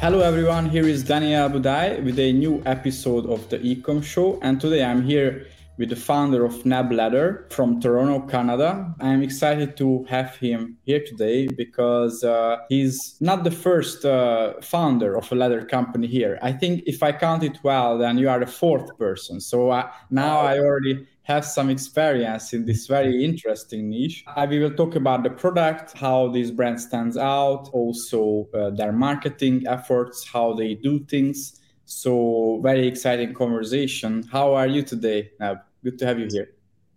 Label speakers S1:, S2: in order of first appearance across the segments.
S1: Hello everyone, here is Daniel Budai with a new episode of the Ecom Show, and today I'm here with the founder of Nab Leather from Toronto, Canada. I'm excited to have him here today because uh, he's not the first uh, founder of a leather company here. I think if I count it well, then you are the fourth person. So uh, now I already have some experience in this very interesting niche. I will talk about the product, how this brand stands out, also uh, their marketing efforts, how they do things. So very exciting conversation. How are you today, Neb? Good to have you here.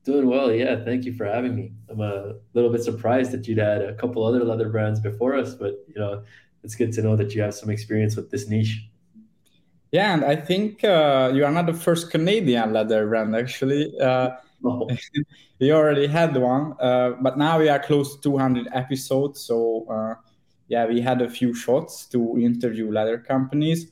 S2: Doing well, yeah. Thank you for having me. I'm a little bit surprised that you'd had a couple other leather brands before us, but you know, it's good to know that you have some experience with this niche.
S1: Yeah, and I think uh, you are not the first Canadian leather brand, actually. Uh, oh. you already had one, uh, but now we are close to 200 episodes. So, uh, yeah, we had a few shots to interview leather companies.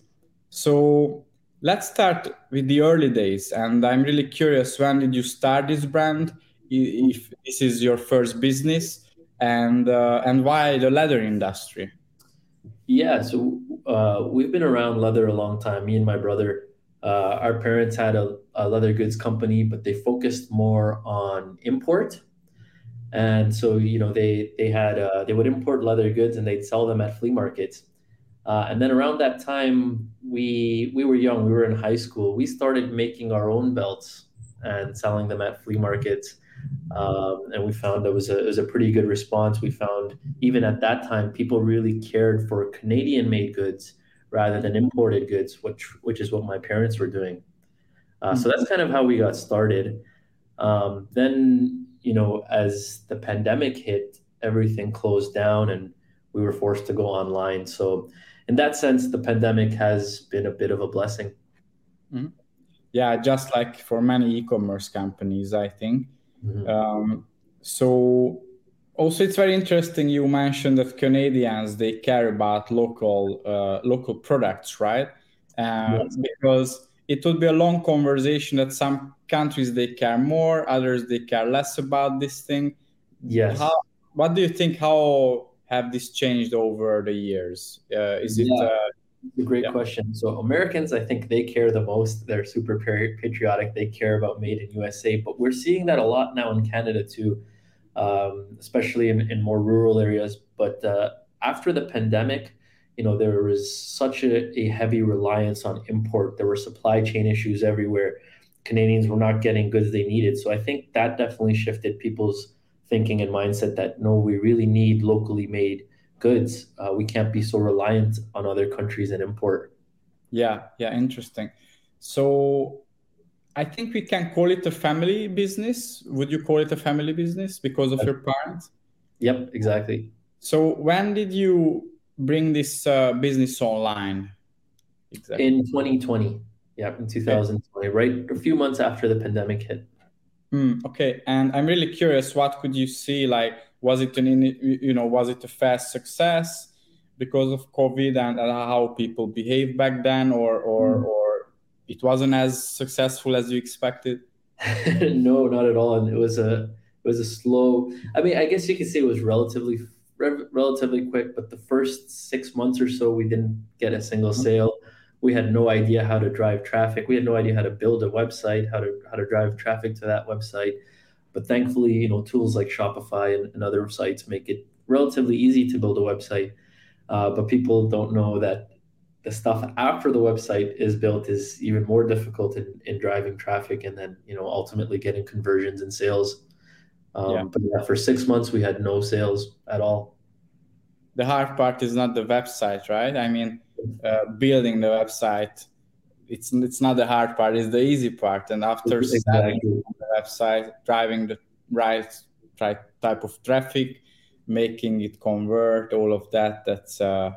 S1: So, let's start with the early days. And I'm really curious when did you start this brand? If this is your first business, and uh, and why the leather industry?
S2: Yeah, so uh, we've been around leather a long time. Me and my brother, uh, our parents had a, a, leather goods company, but they focused more on import. And so, you know, they they had uh, they would import leather goods and they'd sell them at flea markets. Uh, and then around that time, we we were young. We were in high school. We started making our own belts and selling them at flea markets. Um, and we found it was a it was a pretty good response. We found even at that time people really cared for Canadian made goods rather than imported goods, which which is what my parents were doing. Uh, so that's kind of how we got started. Um, then you know as the pandemic hit, everything closed down and we were forced to go online. So in that sense, the pandemic has been a bit of a blessing.
S1: Mm-hmm. Yeah, just like for many e-commerce companies, I think. Mm-hmm. Um, so also it's very interesting you mentioned that Canadians they care about local uh, local products, right? Uh, yes. Because it would be a long conversation that some countries they care more, others they care less about this thing.
S2: Yes.
S1: How, what do you think? How have this changed over the years? Uh, is it? Yeah. Uh,
S2: a great yeah. question. So Americans, I think they care the most. They're super patriotic. They care about made in USA. But we're seeing that a lot now in Canada too, um, especially in, in more rural areas. But uh, after the pandemic, you know, there was such a, a heavy reliance on import. There were supply chain issues everywhere. Canadians were not getting goods they needed. So I think that definitely shifted people's thinking and mindset that no, we really need locally made goods. Uh, we can't be so reliant on other countries and import.
S1: Yeah, yeah, interesting. So I think we can call it a family business. Would you call it a family business because of your parents?
S2: Yep, exactly.
S1: So when did you bring this uh, business online?
S2: Exactly. In 2020. Yeah, in 2020, okay. right a few months after the pandemic hit.
S1: Mm, okay, and I'm really curious. What could you see like? Was it an you know was it a fast success because of covid and, how people behaved back then or or mm. or it wasn't as successful as you expected?
S2: No not at all. And it was a it was a slow i mean i guess you could say it was relatively relatively quick but the first six months or so we didn't get a single mm-hmm. sale. We had no idea how to drive traffic. We had no idea how to build a website how to how to drive traffic to that website but thankfully, you know, tools like Shopify and, and other sites make it relatively easy to build a website. Uh, but people don't know that the stuff after the website is built is even more difficult in, in driving traffic and then you know ultimately getting conversions and sales. Um, yeah. But yeah, for six months we had no sales at all.
S1: The hard part is not the website, right? I mean, uh, building the website it's it's not the hard part; it's the easy part. And after exactly. the website, driving the right right type of traffic, making it convert, all of that. That's uh,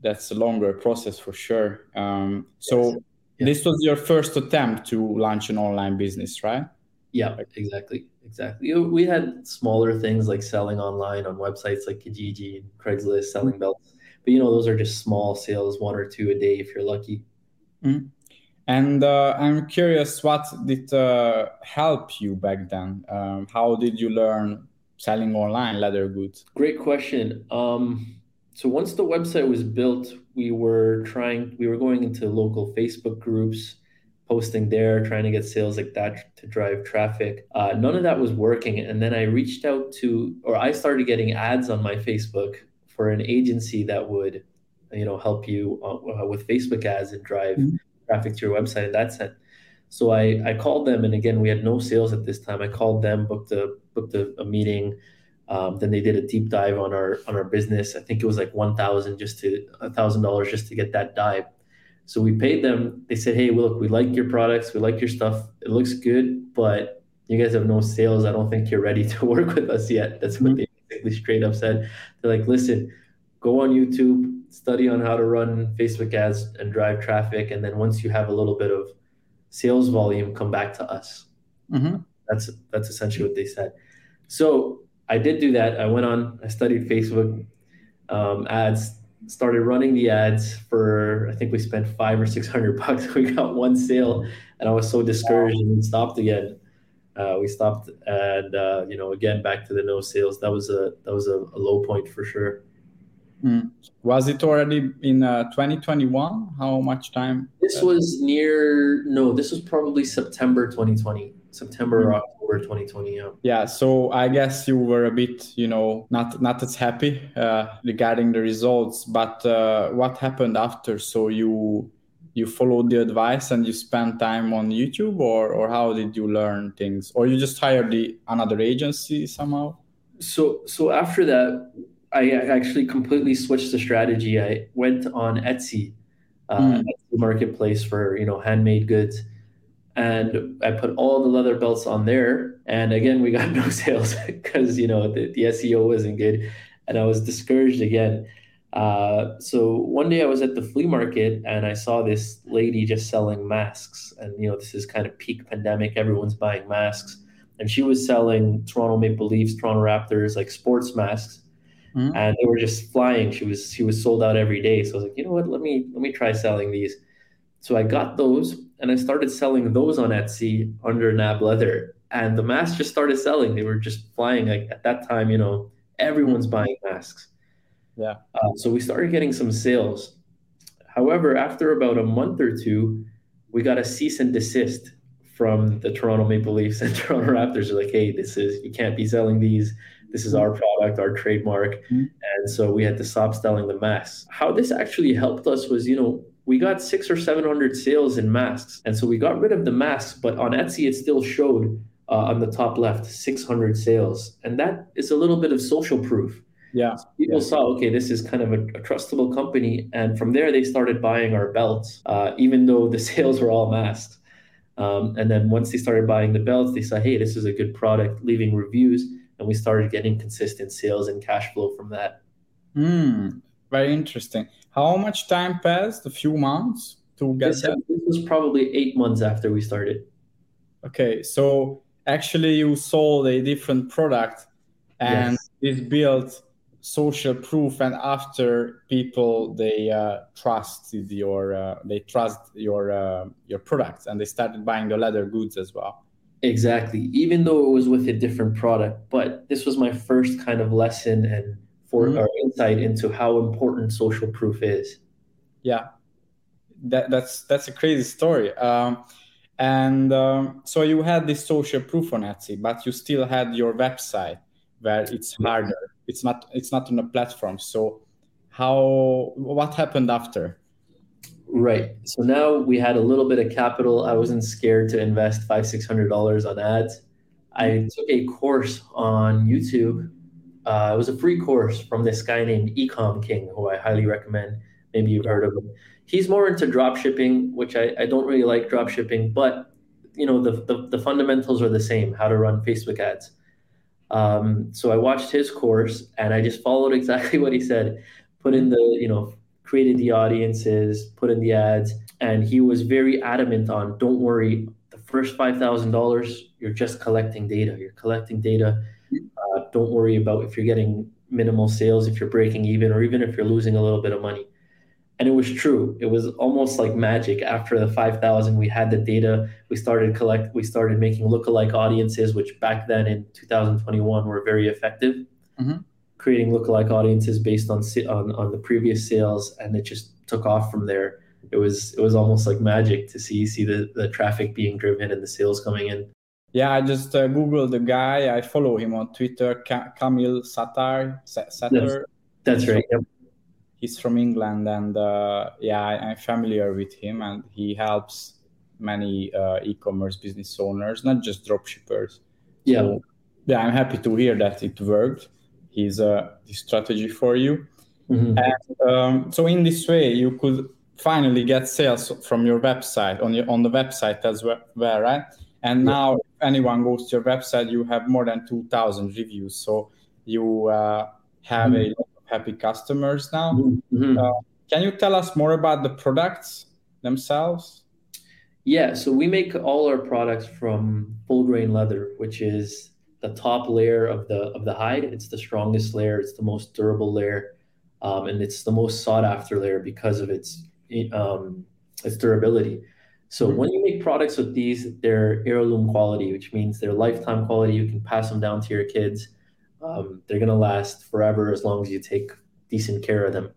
S1: that's a longer process for sure. Um, so yes. Yes. this was your first attempt to launch an online business, right?
S2: Yeah, exactly, exactly. We had smaller things like selling online on websites like Kijiji and Craigslist, selling belts. But you know, those are just small sales, one or two a day if you're lucky.
S1: Mm-hmm. And uh, I'm curious, what did uh, help you back then? Um, how did you learn selling online leather goods?
S2: Great question. Um, so once the website was built, we were trying, we were going into local Facebook groups posting there, trying to get sales like that to drive traffic. Uh, none of that was working. And then I reached out to, or I started getting ads on my Facebook for an agency that would, you know, help you uh, with Facebook ads and drive mm-hmm. traffic to your website. And that's it. So I, I called them, and again, we had no sales at this time. I called them, booked a booked a, a meeting. Um, then they did a deep dive on our on our business. I think it was like one thousand just to a thousand dollars just to get that dive. So we paid them. They said, "Hey, look, we like your products. We like your stuff. It looks good, but you guys have no sales. I don't think you're ready to work with us yet." That's what they basically straight up said. They're like, "Listen, go on YouTube, study on how to run Facebook ads and drive traffic, and then once you have a little bit of sales volume, come back to us." Mm-hmm. That's that's essentially what they said. So I did do that. I went on. I studied Facebook um, ads started running the ads for I think we spent five or six hundred bucks. We got one sale, and I was so discouraged and we stopped again. Uh, we stopped, and uh, you know, again back to the no sales. That was a that was a, a low point for sure.
S1: Mm. Was it already in uh, 2021? How much time?
S2: This was near no. This was probably September 2020. September or October 2020. Yeah.
S1: Yeah. So I guess you were a bit, you know, not not as happy uh, regarding the results. But uh, what happened after? So you you followed the advice and you spent time on YouTube, or or how did you learn things, or you just hired the another agency somehow?
S2: So so after that, I actually completely switched the strategy. I went on Etsy, uh, mm. Etsy marketplace for you know handmade goods and I put all the leather belts on there. And again, we got no sales because you know the, the SEO wasn't good, and I was discouraged again. Uh, so one day I was at the flea market and I saw this lady just selling masks, and you know this is kind of peak pandemic. Everyone's buying masks, and she was selling Toronto Maple Leafs, Toronto Raptors, like sports masks. Mm-hmm. And they were just flying. She was she was sold out every day. So I was like, you know what? Let me let me try selling these. So I got those and I started selling those on Etsy under Nab Leather, and the masks just started selling. They were just flying. Like at that time, you know, everyone's buying masks.
S1: Yeah.
S2: Uh, so we started getting some sales. However, after about a month or two, we got a cease and desist from the Toronto Maple Leafs and Toronto Raptors. Are like, hey, this is you can't be selling these. This is our product, our trademark. Mm-hmm. And so we had to stop selling the masks. How this actually helped us was, you know, we got six or 700 sales in masks. And so we got rid of the masks, but on Etsy, it still showed uh, on the top left 600 sales. And that is a little bit of social proof.
S1: Yeah.
S2: So people
S1: yeah.
S2: saw, okay, this is kind of a, a, trustable company. And from there, they started buying our belts, uh, even though the sales were all masks. Um, and then once they started buying the belts, they saw, hey, this is a good product, leaving reviews. And we started getting consistent sales and cash flow from that.
S1: Mm, very interesting. How much time passed? A few months to get
S2: this, that? This was probably eight months after we started.
S1: Okay, so actually you sold a different product and yes. it built social proof and after people they uh, trusted your uh, they trust your uh, your products and they started buying the leather goods as well
S2: exactly even though it was with a different product but this was my first kind of lesson and for mm-hmm. our insight into how important social proof is.
S1: Yeah, that, that's that's a crazy story. Um, and um, so you had this social proof on Etsy, but you still had your website where it's harder. It's not it's not on a platform. So how what happened after?
S2: Right. So now we had a little bit of capital. I wasn't scared to invest five six hundred dollars on ads. I took a course on YouTube uh, it was a free course from this guy named Ecom King, who I highly recommend. Maybe you've heard of him. He's more into drop shipping, which I, I don't really like drop shipping, but you know the, the, the fundamentals are the same: how to run Facebook ads. Um, so I watched his course and I just followed exactly what he said. Put in the you know created the audiences, put in the ads, and he was very adamant on don't worry, the first five thousand dollars you're just collecting data. You're collecting data. Uh, don't worry about if you're getting minimal sales, if you're breaking even, or even if you're losing a little bit of money. And it was true. It was almost like magic. After the 5,000, we had the data. We started collect. We started making lookalike audiences, which back then in 2021 were very effective. Mm-hmm. Creating lookalike audiences based on on on the previous sales, and it just took off from there. It was it was almost like magic to see see the the traffic being driven and the sales coming in.
S1: Yeah, I just uh, googled the guy. I follow him on Twitter, Kamil Sattar. Sattar.
S2: That's, that's right. Yep
S1: he's from England, and uh, yeah, I, am familiar with him, and he helps many uh, e-commerce business owners, not just dropshippers.
S2: Yeah, so,
S1: yeah, I'm happy to hear that it worked. He's uh, the strategy for you, mm-hmm. and um, so in this way, you could finally get sales from your website on your on the website as well, right? And yeah. now, if anyone goes to your website, you have more than two thousand reviews, so you uh, have mm-hmm. a lot of happy customers now. Mm-hmm. Uh, can you tell us more about the products themselves?
S2: Yeah, so we make all our products from full grain leather, which is the top layer of the of the hide. It's the strongest layer. It's the most durable layer, um, and it's the most sought after layer because of its um, its durability. So mm-hmm. when you make products with these, they're heirloom quality, which means they're lifetime quality. You can pass them down to your kids. Um, they're going to last forever as long as you take decent care of them.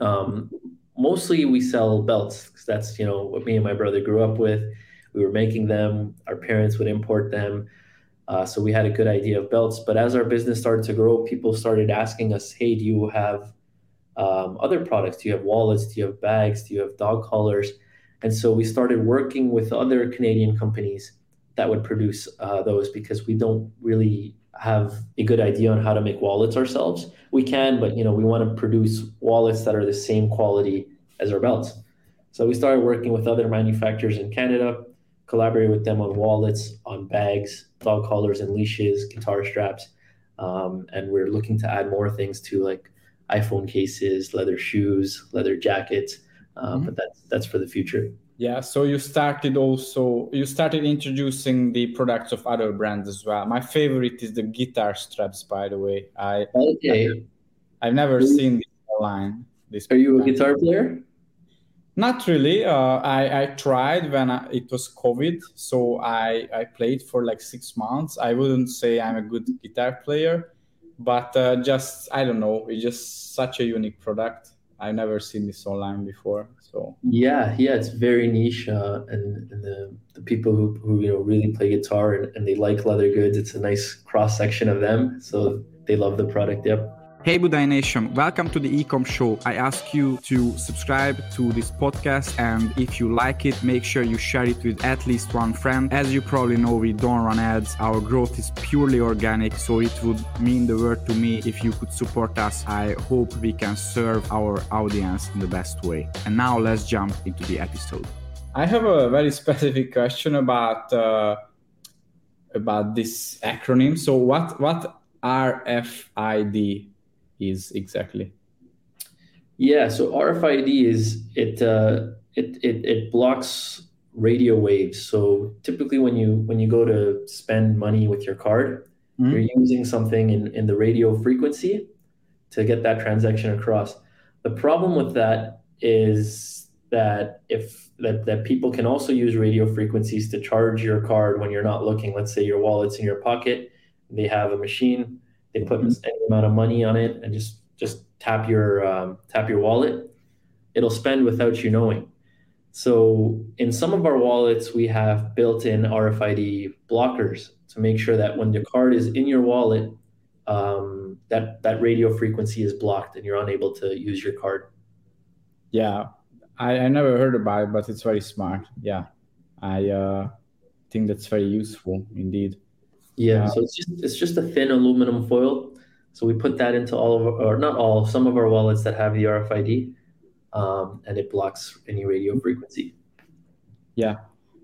S2: Um, mostly we sell belts because that's you know what me and my brother grew up with. We were making them. Our parents would import them. Uh, so we had a good idea of belts. But as our business started to grow, people started asking us, "Hey, do you have um, other products? Do you have wallets? Do you have bags? Do you have dog collars?" And so we started working with other Canadian companies that would produce uh, those because we don't really have a good idea on how to make wallets ourselves. We can, but you know, we want to produce wallets that are the same quality as our belts. So we started working with other manufacturers in Canada, collaborate with them on wallets, on bags, dog collars and leashes, guitar straps, um, and we're looking to add more things to like iPhone cases, leather shoes, leather jackets. Um, mm-hmm. But that's that's for the future.
S1: Yeah, so you started also you started introducing the products of other brands as well. My favorite is the guitar straps, by the way. I
S2: okay.
S1: I, have never seen this online. This
S2: are you a guitar player?
S1: Not really. Uh, I I tried when I, it was COVID, so I I played for like six months. I wouldn't say I'm a good guitar player, but uh, just I don't know. It's just such a unique product. I've never seen this online before. So
S2: yeah, yeah, it's very niche, uh, and, and the, the people who, who you know really play guitar and, and they like leather goods, it's a nice cross section of them. So they love the product. Yep.
S1: Hey Budai Nation, welcome to the Ecom Show. I ask you to subscribe to this podcast and if you like it, make sure you share it with at least one friend. As you probably know, we don't run ads. Our growth is purely organic, so it would mean the world to me if you could support us. I hope we can serve our audience in the best way. And now let's jump into the episode. I have a very specific question about uh, about this acronym. So what what RFID is exactly?
S2: Yeah, so RFID is it uh, it, it it blocks radio waves. So typically, when you when you go to spend money with your card, mm-hmm. you're using something in in the radio frequency to get that transaction across. The problem with that is that if that, that people can also use radio frequencies to charge your card when you're not looking. Let's say your wallet's in your pocket, they have a machine they put mm-hmm. any amount of money on it and just just tap your um, tap your wallet. It'll spend without you knowing. So in some of our wallets, we have built-in RFID blockers to make sure that when the card is in your wallet, um, that that radio frequency is blocked and you're unable to use your card.
S1: Yeah, I, I never heard about it, but it's very smart. Yeah, I uh, think that's very useful indeed.
S2: Yeah, so it's just it's just a thin aluminum foil. So we put that into all of our, or not all, some of our wallets that have the RFID. um, and it blocks any radio frequency.
S1: Yeah.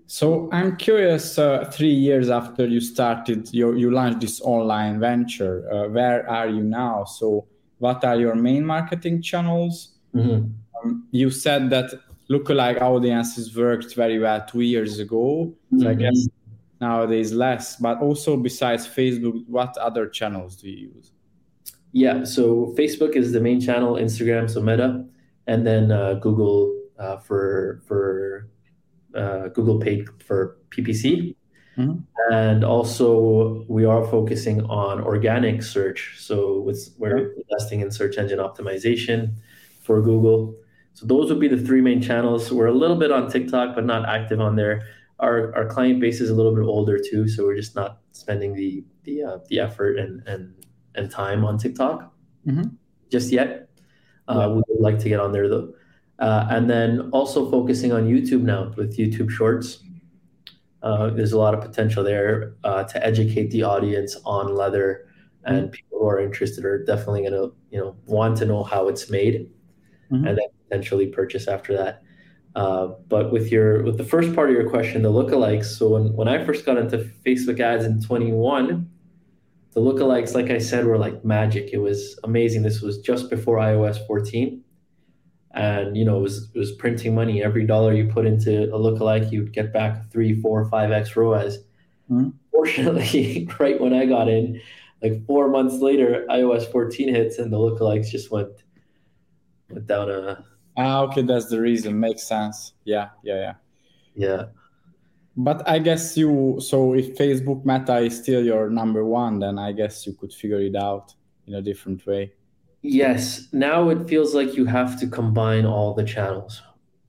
S1: So I'm curious. Uh, three years after you started, you you launched this online venture. Uh, where are you now? So what are your main marketing channels? Mm-hmm. Um, you said that lookalike audiences worked very well two years ago. So mm-hmm. I guess nowadays less. But also besides Facebook, what other channels do you use?
S2: Yeah, so Facebook is the main channel, Instagram, so Meta, and then uh, Google uh, for for uh, Google paid for PPC. Mm-hmm. And also, we are focusing on organic search. So, with, we're investing in search engine optimization for Google. So, those would be the three main channels. We're a little bit on TikTok, but not active on there. Our, our client base is a little bit older too, so we're just not spending the the, uh, the effort and, and and time on TikTok mm-hmm. just yet. Uh, yeah. We would like to get on there though. Uh, and then also focusing on YouTube now with YouTube Shorts. Uh, there's a lot of potential there uh, to educate the audience on leather, and mm-hmm. people who are interested are definitely going to, you know, want to know how it's made, mm-hmm. and then potentially purchase after that. Uh, but with your with the first part of your question, the lookalikes. So when when I first got into Facebook ads in 21, the lookalikes, like I said, were like magic. It was amazing. This was just before iOS 14 and you know it was it was printing money. Every dollar you put into a lookalike, you'd get back three, four, five x ROAS. Mm-hmm. Fortunately, right when I got in, like four months later, iOS 14 hits, and the lookalikes just went went down a.
S1: Ah, okay, that's the reason. Makes sense. Yeah, yeah, yeah.
S2: Yeah.
S1: But I guess you so if Facebook Meta is still your number one, then I guess you could figure it out in a different way.
S2: Yes. Now it feels like you have to combine all the channels.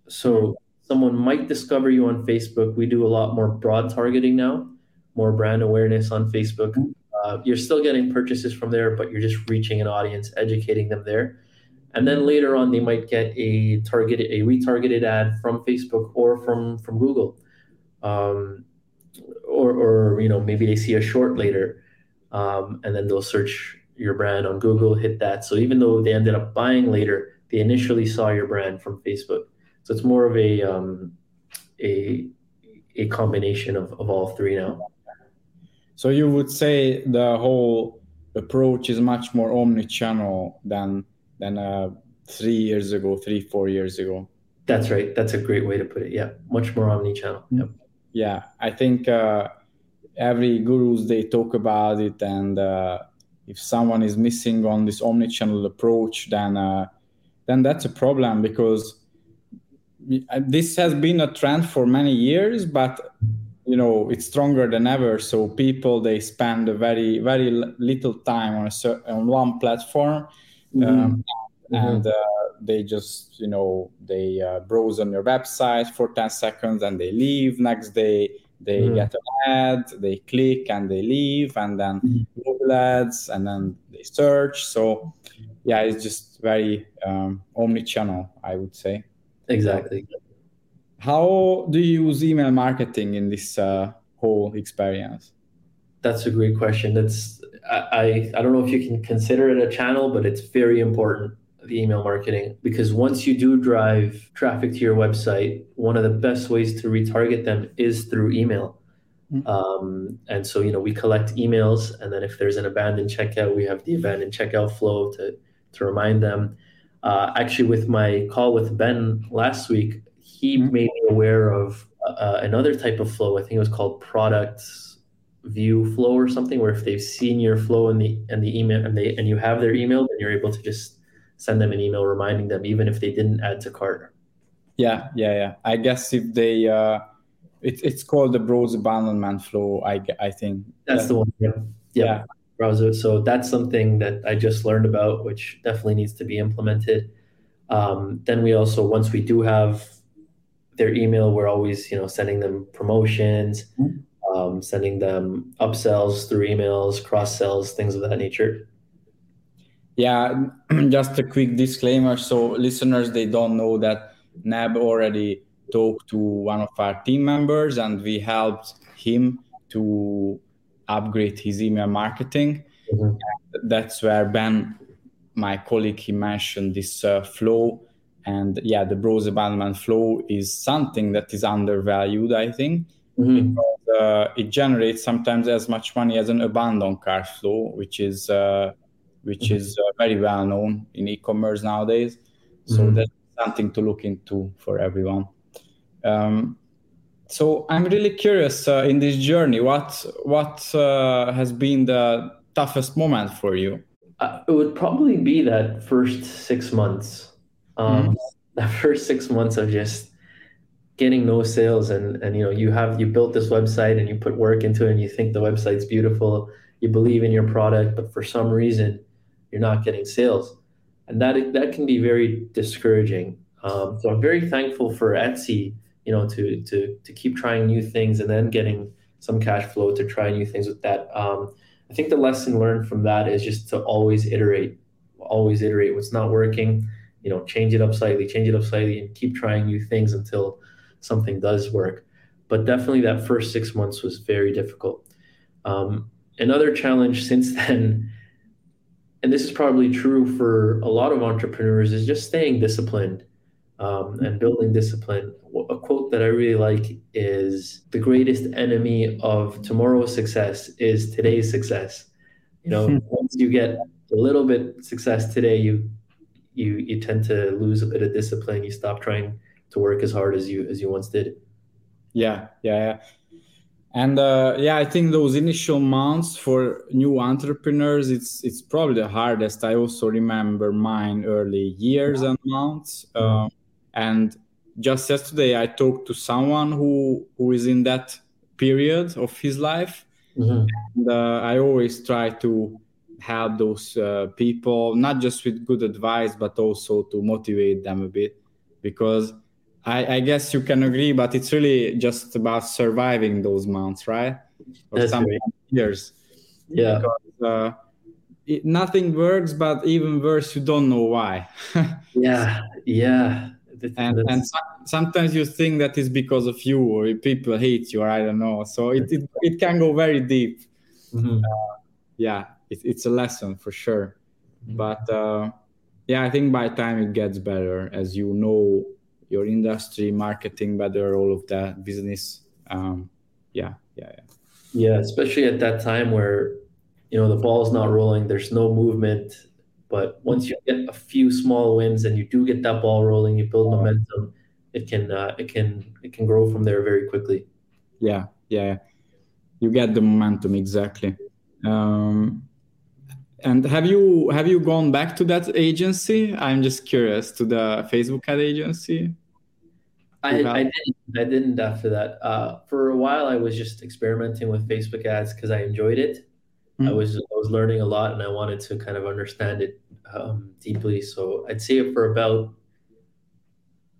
S2: So someone might discover you on Facebook. We do a lot more broad targeting now, more brand awareness on Facebook. Uh, you're still getting purchases from there, but you're just reaching an audience, educating them there. And then later on, they might get a targeted, a retargeted ad from Facebook or from from Google, um, or or you know maybe they see a short later, um, and then they'll search your brand on Google, hit that. So even though they ended up buying later, they initially saw your brand from Facebook. So it's more of a um, a a combination of, of all three now.
S1: So you would say the whole approach is much more omni-channel than than uh, three years ago, three four years ago.
S2: That's right. That's a great way to put it. Yeah, much more omni-channel. Yep.
S1: Yeah, I think uh, every gurus they talk about it, and uh, if someone is missing on this omni-channel approach, then uh, then that's a problem because this has been a trend for many years, but you know it's stronger than ever. So people they spend a very very little time on a on one platform, mm-hmm. um, mm-hmm. and uh, they just you know they uh, browse on your website for 10 seconds and they leave next day they mm. get an ad, they click and they leave, and then mm. Google ads, and then they search. So, yeah, it's just very um, omni-channel, I would say.
S2: Exactly.
S1: How do you use email marketing in this uh, whole experience?
S2: That's a great question. That's I, I don't know if you can consider it a channel, but it's very important the email marketing because once you do drive traffic to your website, one of the best ways to retarget them is through email. Mm-hmm. Um, and so, you know, we collect emails, and then if there's an abandoned checkout, we have the abandoned checkout flow to to remind them. Uh, actually, with my call with Ben last week, he mm-hmm. made me aware of uh, another type of flow. I think it was called product view flow or something, where if they've seen your flow in the and the email and they and you have their email, then you're able to just send them an email reminding them, even if they didn't add to cart.
S1: Yeah, yeah, yeah. I guess if they, uh, it, it's called the browser abandonment flow. I, I think
S2: that's the one. Yeah. yeah. yeah. Browser. So that's something that I just learned about, which definitely needs to be implemented. Um, then we also, once we do have their email, we're always, you know, sending them promotions, mm-hmm. Um, sending them upsells through emails, cross sells, things of that nature.
S1: Yeah, just a quick disclaimer. So listeners, they don't know that Nab already talked to one of our team members, and we helped him to upgrade his email marketing. Mm-hmm. That's where Ben, my colleague, he mentioned this uh, flow, and yeah the browse abandonment flow is something that is undervalued i think mm-hmm. Uh, it generates sometimes as much money as an abandoned cart flow which is uh, which mm-hmm. is uh, very well known in e-commerce nowadays so mm-hmm. that's something to look into for everyone um, so i'm really curious uh, in this journey what what uh, has been the toughest moment for you
S2: uh, it would probably be that first six months um, mm-hmm. the first six months of just getting no sales and and you know you have you built this website and you put work into it and you think the website's beautiful you believe in your product but for some reason you're not getting sales. And that that can be very discouraging. Um, so i'm very thankful for etsy you know to to to keep trying new things and then getting some cash flow to try new things with that. Um, i think the lesson learned from that is just to always iterate always iterate what's not working you know change it up slightly change it up slightly and keep trying new things until something does work. But definitely that first six months was very difficult. Um, another challenge since then and this is probably true for a lot of entrepreneurs is just staying disciplined um, and building discipline. A quote that i really like is the greatest enemy of tomorrow's success is today's success. You know once you get a little bit success today you you you tend to lose a bit of discipline. You stop trying to work as hard as you as you once did.
S1: Yeah, yeah, yeah. And uh, yeah, I think those initial months for new entrepreneurs, it's it's probably the hardest. I also remember mine early years and months. Uh, and just yesterday, I talked to someone who who is in that period of his life, mm-hmm. and uh, I always try to help those uh, people not just with good advice but also to motivate them a bit because I, I, guess you can agree but it's really just about surviving those months right?
S2: Or That's some great.
S1: years.
S2: Yeah. Because,
S1: uh, it, nothing works but even worse you don't know why.
S2: Yeah yeah.
S1: And, and so, sometimes you think that is because of you or people hate you or i don't know. So it, it, it can go very deep. Mm-hmm. uh, yeah it, it's a lesson for sure. Mm-hmm. but uh, yeah i think by time it gets better as you know your industry marketing better all of that business um, yeah yeah yeah
S2: yeah especially at that time where you know the ball's not rolling there's no movement but once you get a few small wins and you do get that ball rolling you build momentum it can uh, it can it can grow from there very quickly
S1: yeah yeah you get the momentum exactly um, and have you have you gone back to that agency? I'm just curious to the Facebook ad agency.
S2: I, I didn't. I didn't after that. Uh, for a while, I was just experimenting with Facebook ads because I enjoyed it. Mm-hmm. I was I was learning a lot, and I wanted to kind of understand it um, deeply. So I'd say for about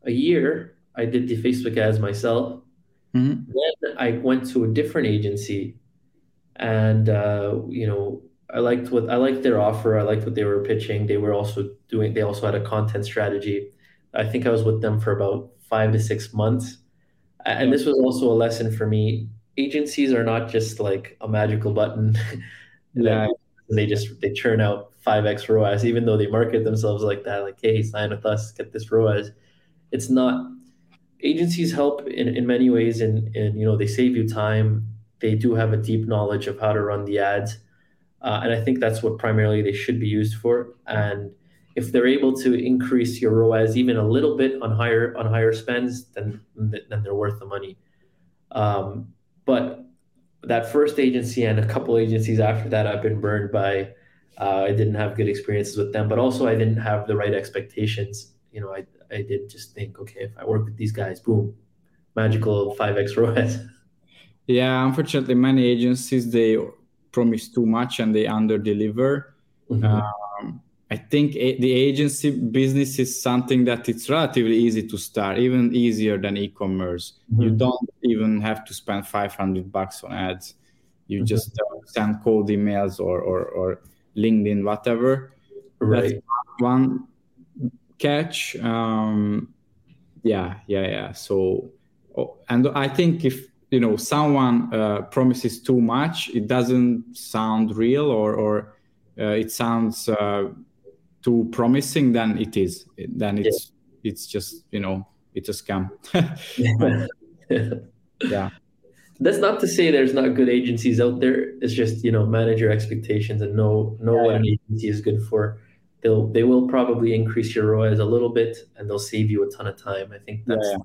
S2: a year, I did the Facebook ads myself. Mm-hmm. Then I went to a different agency, and uh, you know I liked what I liked their offer. I liked what they were pitching. They were also doing. They also had a content strategy. I think I was with them for about five to six months, and this was also a lesson for me. Agencies are not just like a magical button. yeah. they just they churn out five x ROAS, even though they market themselves like that. Like, hey, sign with us, get this ROAS. It's not. Agencies help in, in many ways, and and you know they save you time. They do have a deep knowledge of how to run the ads uh, and I think that's what primarily they should be used for. And if they're able to increase your ROAS even a little bit on higher on higher spends, then then they're worth the money. Um, but that first agency and a couple agencies after that, I've been burned by. Uh, I didn't have good experiences with them, but also I didn't have the right expectations. You know, I I did just think, okay, if I work with these guys, boom, magical five x ROAS.
S1: Yeah, unfortunately, many agencies they promise too much and they under deliver. Mm-hmm. Um, I think a- the agency business is something that it's relatively easy to start, even easier than e-commerce. Mm-hmm. You don't even have to spend 500 bucks on ads. You mm-hmm. just uh, send cold emails or, or, or LinkedIn, whatever.
S2: Right.
S1: That's one catch. Um, yeah, yeah, yeah. So, oh, and I think if you know someone uh, promises too much it doesn't sound real or or uh, it sounds uh, too promising then it is then it's it's just you know it's a scam. yeah.
S2: That's not to say there's not good agencies out there. It's just you know manage your expectations and know know yeah, what an agency is good for. They'll they will probably increase your ROAS a little bit and they'll save you a ton of time. I think that's. Yeah,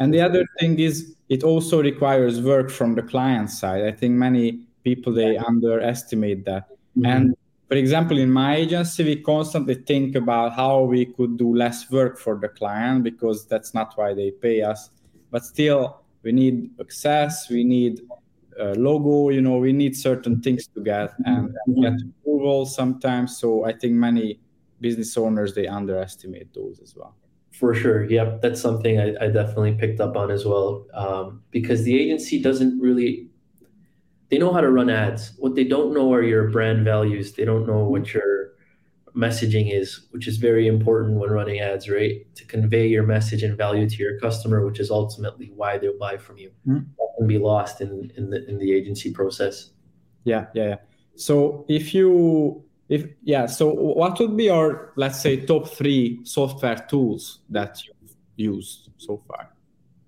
S1: and the other thing is it also requires work from the client side. I think many people they underestimate that. Mm-hmm. And for example, in my agency, we constantly think about how we could do less work for the client because that's not why they pay us. But still, we need access, we need a logo, you know, we need certain things to get and, and get approval sometimes. So I think many business owners they underestimate those as well.
S2: For sure. Yep. That's something I, I definitely picked up on as well. Um, because the agency doesn't really they know how to run ads. What they don't know are your brand values. They don't know what your messaging is, which is very important when running ads, right? To convey your message and value to your customer, which is ultimately why they'll buy from you. Mm-hmm. That can be lost in, in the in the agency process.
S1: Yeah, yeah, yeah. So if you if yeah, so what would be your let's say top three software tools that you've used so far?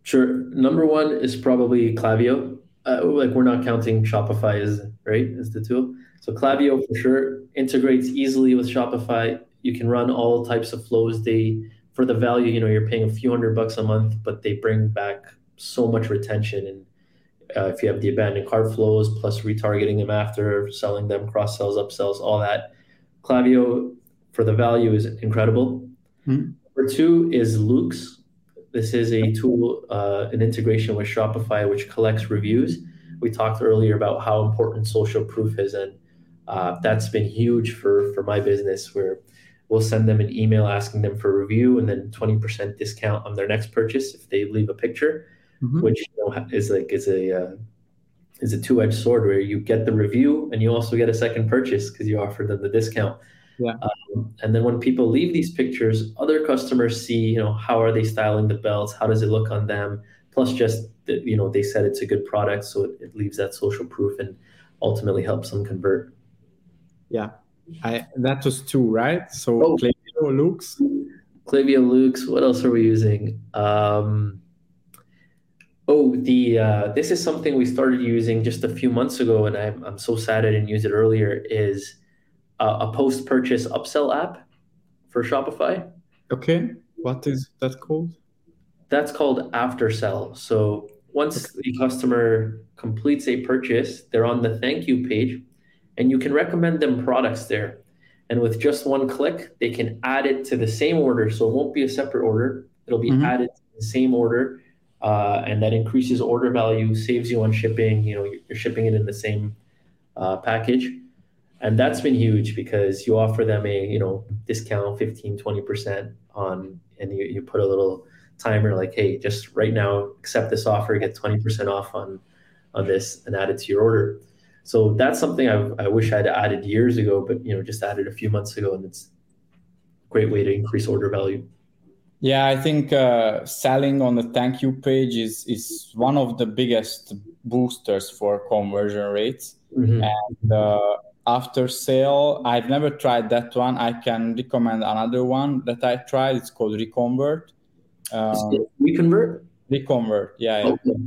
S2: Sure. Number one is probably Klaviyo uh, like we're not counting Shopify as right as the tool. So Klaviyo for sure integrates easily with Shopify. You can run all types of flows. They for the value, you know, you're paying a few hundred bucks a month, but they bring back so much retention. And uh, if you have the abandoned cart flows plus retargeting them after, selling them, cross sells, upsells, all that, Klaviyo for the value is incredible. Mm-hmm. Number two is Loox. This is a tool, uh, an integration with Shopify, which collects reviews. We talked earlier about how important social proof is, and uh, that's been huge for for my business. Where we'll send them an email asking them for a review, and then twenty percent discount on their next purchase if they leave a picture, mm-hmm. which you know, is like is a uh, is a two edged sword where you get the review and you also get a second purchase because you offer them the discount.
S1: Yeah. Um,
S2: and then when people leave these pictures, other customers see, you know, how are they styling the belts? How does it look on them? Plus, just that, you know, they said it's a good product, so it, it leaves that social proof and ultimately helps them convert.
S1: Yeah, I that was two, right? So oh. Klaviyo Loox.
S2: Klaviyo Loox. What else are we using? Um, oh, the uh, this is something we started using just a few months ago, and I'm I'm so sad I didn't use it earlier. Is a post purchase upsell app for Shopify.
S1: Okay. What is that called?
S2: That's called Aftersell. So once okay. the customer completes a purchase, they're on the thank you page and you can recommend them products there. And with just one click, they can add it to the same order. So it won't be a separate order, it'll be mm-hmm. added to the same order. Uh, and that increases order value, saves you on shipping. You know, you're shipping it in the same uh, package and that's been huge because you offer them a you know discount 15 20% on and you, you put a little timer like hey just right now accept this offer get 20% off on on this and add it to your order. So that's something I, I wish i'd added years ago but you know just added a few months ago and it's a great way to increase order value.
S1: Yeah i think uh, selling on the thank you page is is one of the biggest boosters for conversion rates. Mm-hmm. and uh, Aftersell i've never tried that one. I can recommend another one that i tried. It's called reconvert.
S2: Um, reconvert?
S1: Reconvert yeah, yeah. Okay.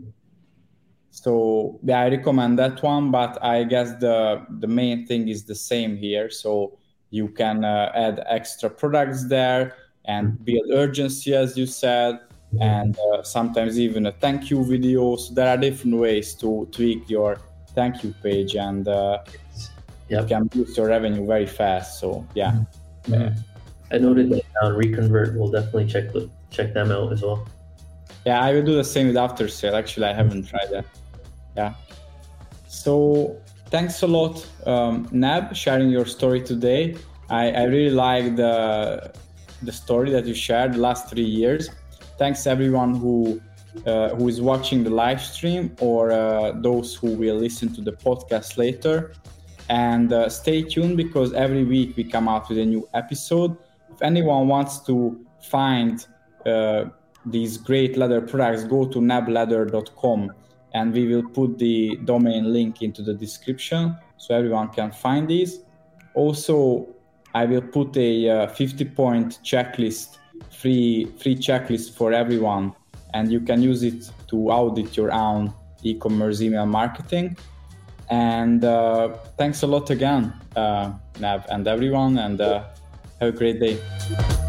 S1: so yeah i recommend that one but i guess the the main thing is the same here. So you can uh, add extra products there and build urgency as you said and uh, sometimes even a thank you video. So there are different ways to tweak your thank you page and uh, yep. you can boost your revenue very fast. So yeah.
S2: Mm-hmm. I noted that down. Reconvert. We'll definitely check the, check them out as well.
S1: Yeah, I will do the same with Aftersell. Actually, I haven't tried that. Yeah. So thanks a lot, um, Nab, sharing your story today. I, I really like the the story that you shared the last three years. Thanks everyone who uh, who is watching the live stream or uh, those who will listen to the podcast later and uh, stay tuned because every week we come out with a new episode. If anyone wants to find uh, these great leather products go to nableather.com and we will put the domain link into the description so everyone can find these also i will put a uh, 50 point checklist free free checklist for everyone, and you can use it to audit your own e-commerce email marketing. And uh, thanks a lot again, uh, Nav, and everyone, and uh, have a great day.